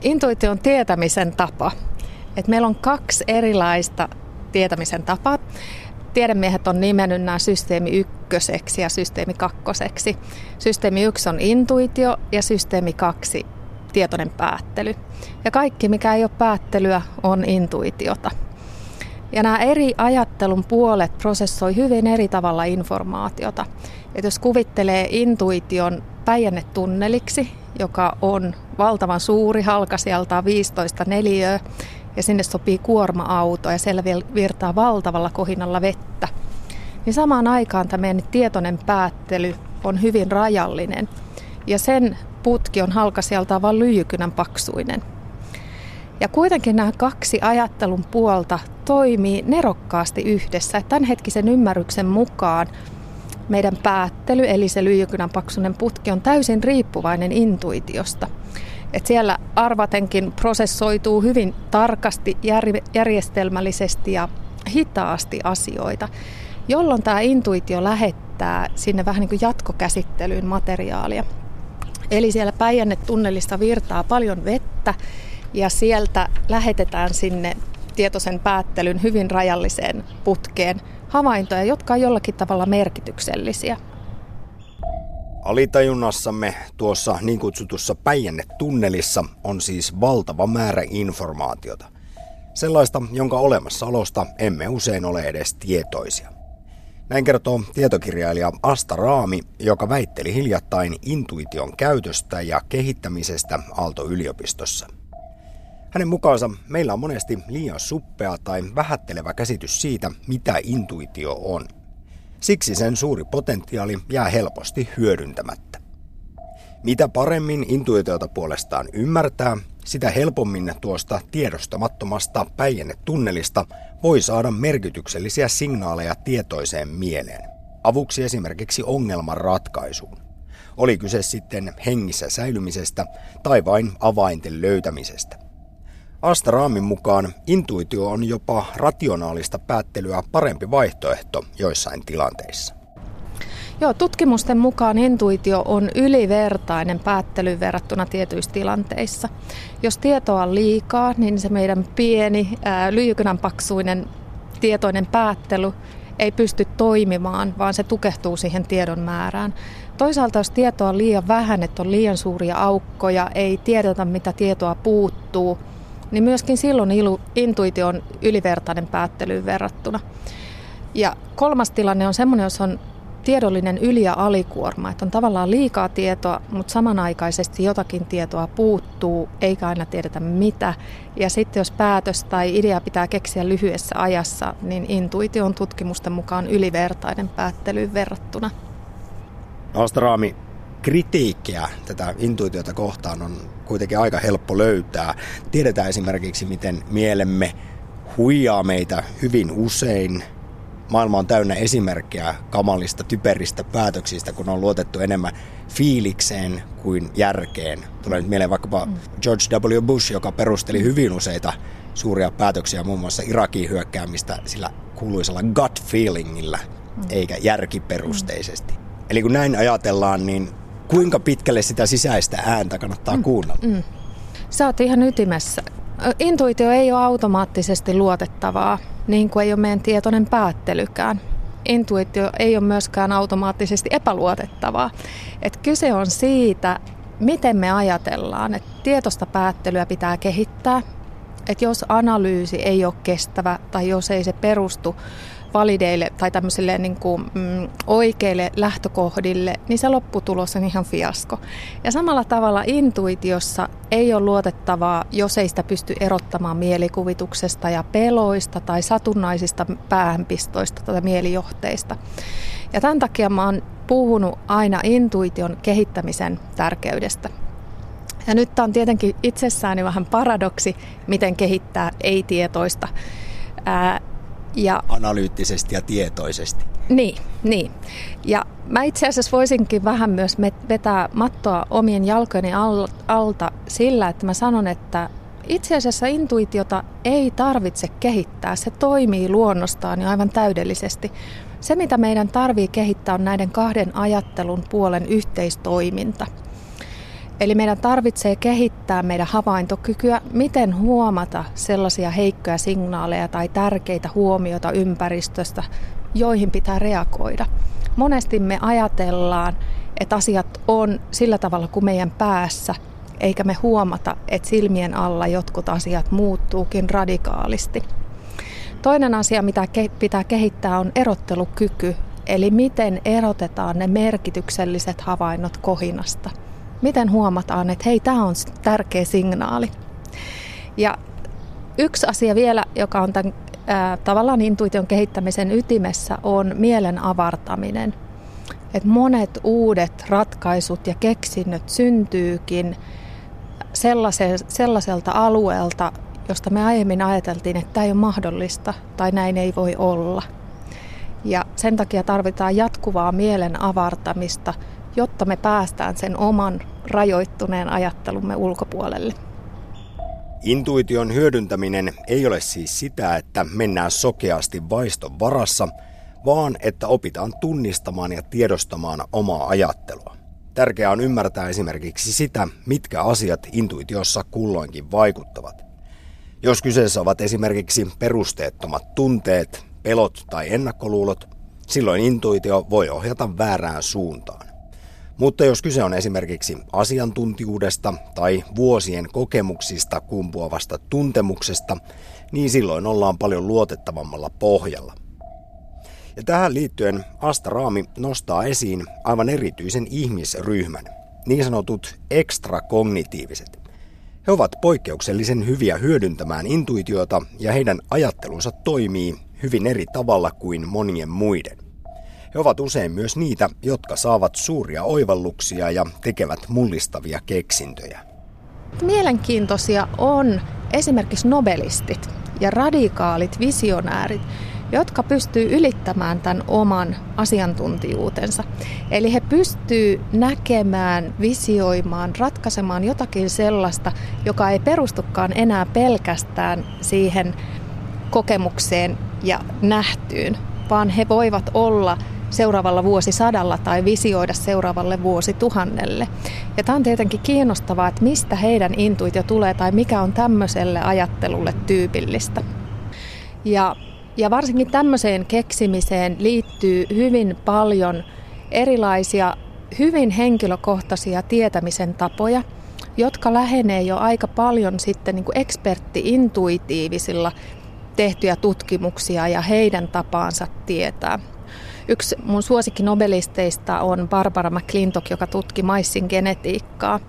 Intuitio on tietämisen tapa. Et meillä on kaksi erilaista tietämisen tapaa. Tiedemiehet on nimennyt nämä systeemi ykköseksi ja systeemi kakkoseksi. Systeemi yksi on intuitio ja systeemi kaksi tietoinen päättely. Ja kaikki, mikä ei ole päättelyä, on intuitiota. Ja nämä eri ajattelun puolet prosessoi hyvin eri tavalla informaatiota. Et jos kuvittelee intuition päijännetunneliksi, joka on valtavan suuri, halkasijaltaan 15 neliöä, ja sinne sopii kuorma-auto ja siellä virtaa valtavalla kohinalla vettä, niin samaan aikaan tämä meidän tietoinen päättely on hyvin rajallinen. Ja sen putki on halkasijaltaan vain lyijykynän paksuinen. Ja kuitenkin nämä kaksi ajattelun puolta toimii nerokkaasti yhdessä. Tämänhetkisen ymmärryksen mukaan meidän päättely, eli se lyijykynän paksunen putki, on täysin riippuvainen intuitiosta. Et siellä arvatenkin prosessoituu hyvin tarkasti, järjestelmällisesti ja hitaasti asioita, jolloin tämä intuitio lähettää sinne vähän niin kuin jatkokäsittelyyn materiaalia. Eli siellä Päijänne-tunnelista virtaa paljon vettä ja sieltä lähetetään sinne tietoisen päättelyn hyvin rajalliseen putkeen havaintoja, jotka on jollakin tavalla merkityksellisiä. Alitajunnassamme tuossa niin kutsutussa Päijänne-tunnelissa on siis valtava määrä informaatiota. Sellaista, jonka olemassaolosta emme usein ole edes tietoisia. Näin kertoo tietokirjailija Asta Raami, joka väitteli hiljattain intuition käytöstä ja kehittämisestä Aalto-yliopistossa. Hänen mukaansa meillä on monesti liian suppea tai vähättelevä käsitys siitä, mitä intuitio on. Siksi sen suuri potentiaali jää helposti hyödyntämättä. Mitä paremmin intuitiota puolestaan ymmärtää, sitä helpommin tuosta tiedostamattomasta päijännetunnelista voi saada merkityksellisiä signaaleja tietoiseen mieleen. Avuksi esimerkiksi ongelman ratkaisuun. Oli kyse sitten hengissä säilymisestä tai vain avainten löytämisestä. Asta Raamin mukaan intuitio on jopa rationaalista päättelyä parempi vaihtoehto joissain tilanteissa. Joo, tutkimusten mukaan intuitio on ylivertainen päättelyyn verrattuna tietyissä tilanteissa. Jos tietoa on liikaa, niin se meidän pieni, ää, lyijykynän paksuinen tietoinen päättely ei pysty toimimaan, vaan se tukehtuu siihen tiedon määrään. Toisaalta jos tietoa on liian vähän, että on liian suuria aukkoja, ei tiedetä mitä tietoa puuttuu, niin myöskin silloin ilu, intuitio on ylivertainen päättelyyn verrattuna. Ja kolmas tilanne on semmoinen, jos on tiedollinen yli- ja alikuorma, että on tavallaan liikaa tietoa, mutta samanaikaisesti jotakin tietoa puuttuu, eikä aina tiedetä mitä. Ja sitten jos päätös tai idea pitää keksiä lyhyessä ajassa, niin intuitio on tutkimusten mukaan ylivertainen päättelyyn verrattuna. Astraami, kritiikkiä tätä intuitiota kohtaan on kuitenkin aika helppo löytää. Tiedetään esimerkiksi, miten mielemme huijaa meitä hyvin usein – maailma on täynnä esimerkkejä kamalista, typeristä päätöksistä, kun on luotettu enemmän fiilikseen kuin järkeen. Tulee nyt mieleen vaikkapa mm. George W. Bush, joka perusteli hyvin useita suuria päätöksiä, muun muassa Irakin hyökkäämistä sillä kuuluisella gut feelingillä, mm. eikä järkiperusteisesti. Mm. Eli kun näin ajatellaan, niin kuinka pitkälle sitä sisäistä ääntä kannattaa mm. kuunnella? Mm. Sä oot ihan ytimessä. Intuitio ei ole automaattisesti luotettavaa niin kuin ei ole meidän tietoinen päättelykään. Intuitio ei ole myöskään automaattisesti epäluotettavaa. Et kyse on siitä, miten me ajatellaan, että tietoista päättelyä pitää kehittää. Että jos analyysi ei ole kestävä tai jos ei se perustu valideille tai tämmöisille niin kuin, mm, oikeille lähtökohdille, niin se lopputulos on ihan fiasko. Ja samalla tavalla intuitiossa ei ole luotettavaa, jos ei sitä pysty erottamaan mielikuvituksesta ja peloista tai satunnaisista päähänpistoista tai mielijohteista. Ja tämän takia mä oon puhunut aina intuition kehittämisen tärkeydestä. Ja nyt tämä on tietenkin itsessäni vähän paradoksi, miten kehittää ei-tietoista. Ää, ja, Analyyttisesti ja tietoisesti. Niin, niin. Ja mä itse asiassa voisinkin vähän myös vetää mattoa omien jalkojeni alta sillä, että mä sanon, että itse asiassa intuitiota ei tarvitse kehittää. Se toimii luonnostaan jo aivan täydellisesti. Se, mitä meidän tarvii kehittää, on näiden kahden ajattelun puolen yhteistoiminta. Eli meidän tarvitsee kehittää meidän havaintokykyä, miten huomata sellaisia heikkoja signaaleja tai tärkeitä huomioita ympäristöstä, joihin pitää reagoida. Monesti me ajatellaan, että asiat on sillä tavalla kuin meidän päässä, eikä me huomata, että silmien alla jotkut asiat muuttuukin radikaalisti. Toinen asia, mitä pitää kehittää, on erottelukyky, eli miten erotetaan ne merkitykselliset havainnot kohinasta. Miten huomataan, että hei, tämä on tärkeä signaali. Ja yksi asia vielä, joka on tämän ää, tavallaan intuition kehittämisen ytimessä, on mielen avartaminen. Et monet uudet ratkaisut ja keksinnöt syntyykin sellaiselta alueelta, josta me aiemmin ajateltiin, että tämä ei ole mahdollista tai näin ei voi olla. Ja sen takia tarvitaan jatkuvaa mielen avartamista, jotta me päästään sen oman rajoittuneen ajattelumme ulkopuolelle. Intuition hyödyntäminen ei ole siis sitä, että mennään sokeasti vaiston varassa, vaan että opitaan tunnistamaan ja tiedostamaan omaa ajattelua. Tärkeää on ymmärtää esimerkiksi sitä, mitkä asiat intuitiossa kulloinkin vaikuttavat. Jos kyseessä ovat esimerkiksi perusteettomat tunteet, pelot tai ennakkoluulot, silloin intuitio voi ohjata väärään suuntaan. Mutta jos kyse on esimerkiksi asiantuntijuudesta tai vuosien kokemuksista kumpuavasta tuntemuksesta, niin silloin ollaan paljon luotettavammalla pohjalla. Ja tähän liittyen Asta Raami nostaa esiin aivan erityisen ihmisryhmän, niin sanotut ekstrakognitiiviset. He ovat poikkeuksellisen hyviä hyödyntämään intuitiota ja heidän ajattelunsa toimii hyvin eri tavalla kuin monien muiden. He ovat usein myös niitä, jotka saavat suuria oivalluksia ja tekevät mullistavia keksintöjä. Mielenkiintoisia on esimerkiksi nobelistit ja radikaalit visionäärit, jotka pystyy ylittämään tämän oman asiantuntijuutensa. Eli he pystyy näkemään, visioimaan, ratkaisemaan jotakin sellaista, joka ei perustukaan enää pelkästään siihen kokemukseen ja nähtyyn, vaan he voivat olla seuraavalla vuosisadalla tai visioida seuraavalle vuosituhannelle. Ja tämä on tietenkin kiinnostavaa, että mistä heidän intuitio tulee tai mikä on tämmöiselle ajattelulle tyypillistä. Ja ja varsinkin tämmöiseen keksimiseen liittyy hyvin paljon erilaisia hyvin henkilökohtaisia tietämisen tapoja, jotka lähenee jo aika paljon sitten niin ekspertti-intuitiivisilla tehtyjä tutkimuksia ja heidän tapaansa tietää. Yksi mun suosikki nobelisteista on Barbara McClintock, joka tutki maissin genetiikkaa.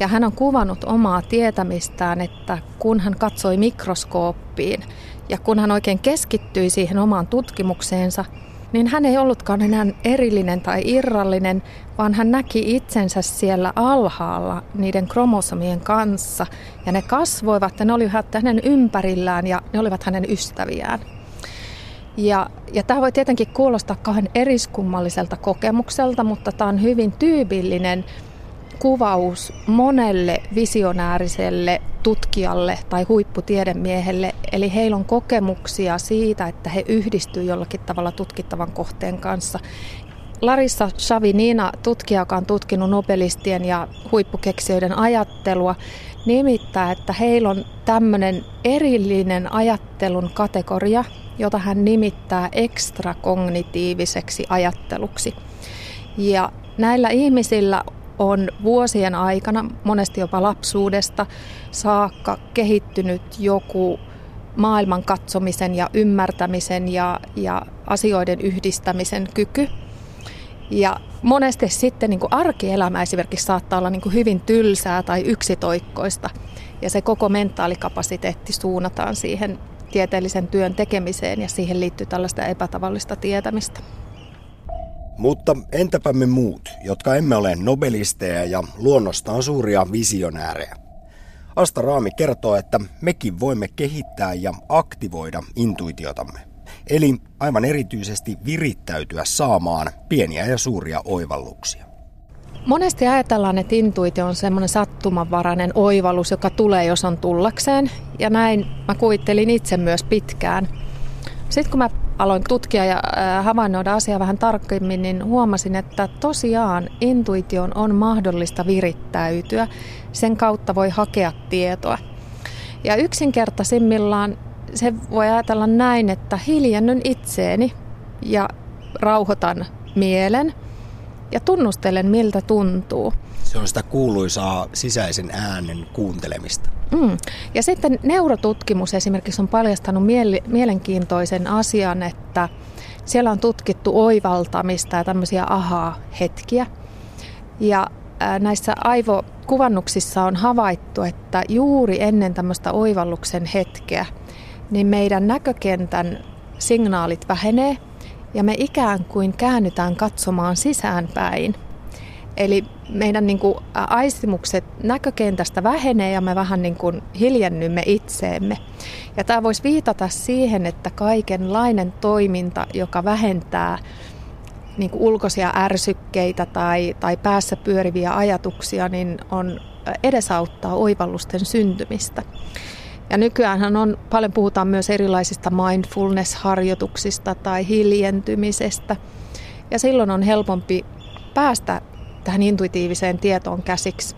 Ja hän on kuvannut omaa tietämistään, että kun hän katsoi mikroskooppiin ja kun hän oikein keskittyi siihen omaan tutkimukseensa, niin hän ei ollutkaan enää erillinen tai irrallinen, vaan hän näki itsensä siellä alhaalla niiden kromosomien kanssa. Ja ne kasvoivat ja ne olivat hänen ympärillään ja ne olivat hänen ystäviään. Ja, ja tämä voi tietenkin kuulostaa kauhean eriskummalliselta kokemukselta, mutta tämä on hyvin tyypillinen kuvaus monelle visionääriselle tutkijalle tai huipputiedemiehelle. Eli heillä on kokemuksia siitä, että he yhdistyvät jollakin tavalla tutkittavan kohteen kanssa. Larissa Shavinina, tutkija, joka on tutkinut nobelistien ja huippukeksijöiden ajattelua, nimittää, että heillä on tämmöinen erillinen ajattelun kategoria, jota hän nimittää ekstrakognitiiviseksi ajatteluksi. Ja näillä ihmisillä on vuosien aikana, monesti jopa lapsuudesta saakka kehittynyt joku maailman katsomisen ja ymmärtämisen ja, ja asioiden yhdistämisen kyky. Ja monesti sitten niin kuin arkielämä esimerkiksi saattaa olla niin kuin hyvin tylsää tai yksitoikkoista. Ja se koko mentaalikapasiteetti suunnataan siihen tieteellisen työn tekemiseen ja siihen liittyy tällaista epätavallista tietämistä. Mutta entäpä me muut, jotka emme ole nobelisteja ja luonnostaan suuria visionäärejä? Asta Raami kertoo, että mekin voimme kehittää ja aktivoida intuitiotamme. Eli aivan erityisesti virittäytyä saamaan pieniä ja suuria oivalluksia. Monesti ajatellaan, että intuitio on semmoinen sattumanvarainen oivallus, joka tulee, jos on tullakseen. Ja näin mä kuvittelin itse myös pitkään. Sitten kun mä aloin tutkia ja havainnoida asiaa vähän tarkemmin, niin huomasin, että tosiaan intuition on mahdollista virittäytyä. Sen kautta voi hakea tietoa. Ja yksinkertaisimmillaan se voi ajatella näin, että hiljennyn itseeni ja rauhoitan mielen ja tunnustelen, miltä tuntuu. Se on sitä kuuluisaa sisäisen äänen kuuntelemista. Mm. Ja sitten neurotutkimus esimerkiksi on paljastanut miele- mielenkiintoisen asian, että siellä on tutkittu oivaltamista ja tämmöisiä aha-hetkiä. Ja näissä aivokuvannuksissa on havaittu, että juuri ennen tämmöistä oivalluksen hetkeä, niin meidän näkökentän signaalit vähenee ja me ikään kuin käännytään katsomaan sisäänpäin – Eli meidän niin kuin aistimukset näkökentästä vähenee ja me vähän niin kuin hiljennymme itseemme. Ja tämä voisi viitata siihen, että kaikenlainen toiminta, joka vähentää niin kuin ulkoisia ärsykkeitä tai, tai päässä pyöriviä ajatuksia, niin on edesauttaa oivallusten syntymistä. Ja nykyään on, paljon puhutaan myös erilaisista mindfulness-harjoituksista tai hiljentymisestä. Ja silloin on helpompi päästä tähän intuitiiviseen tietoon käsiksi.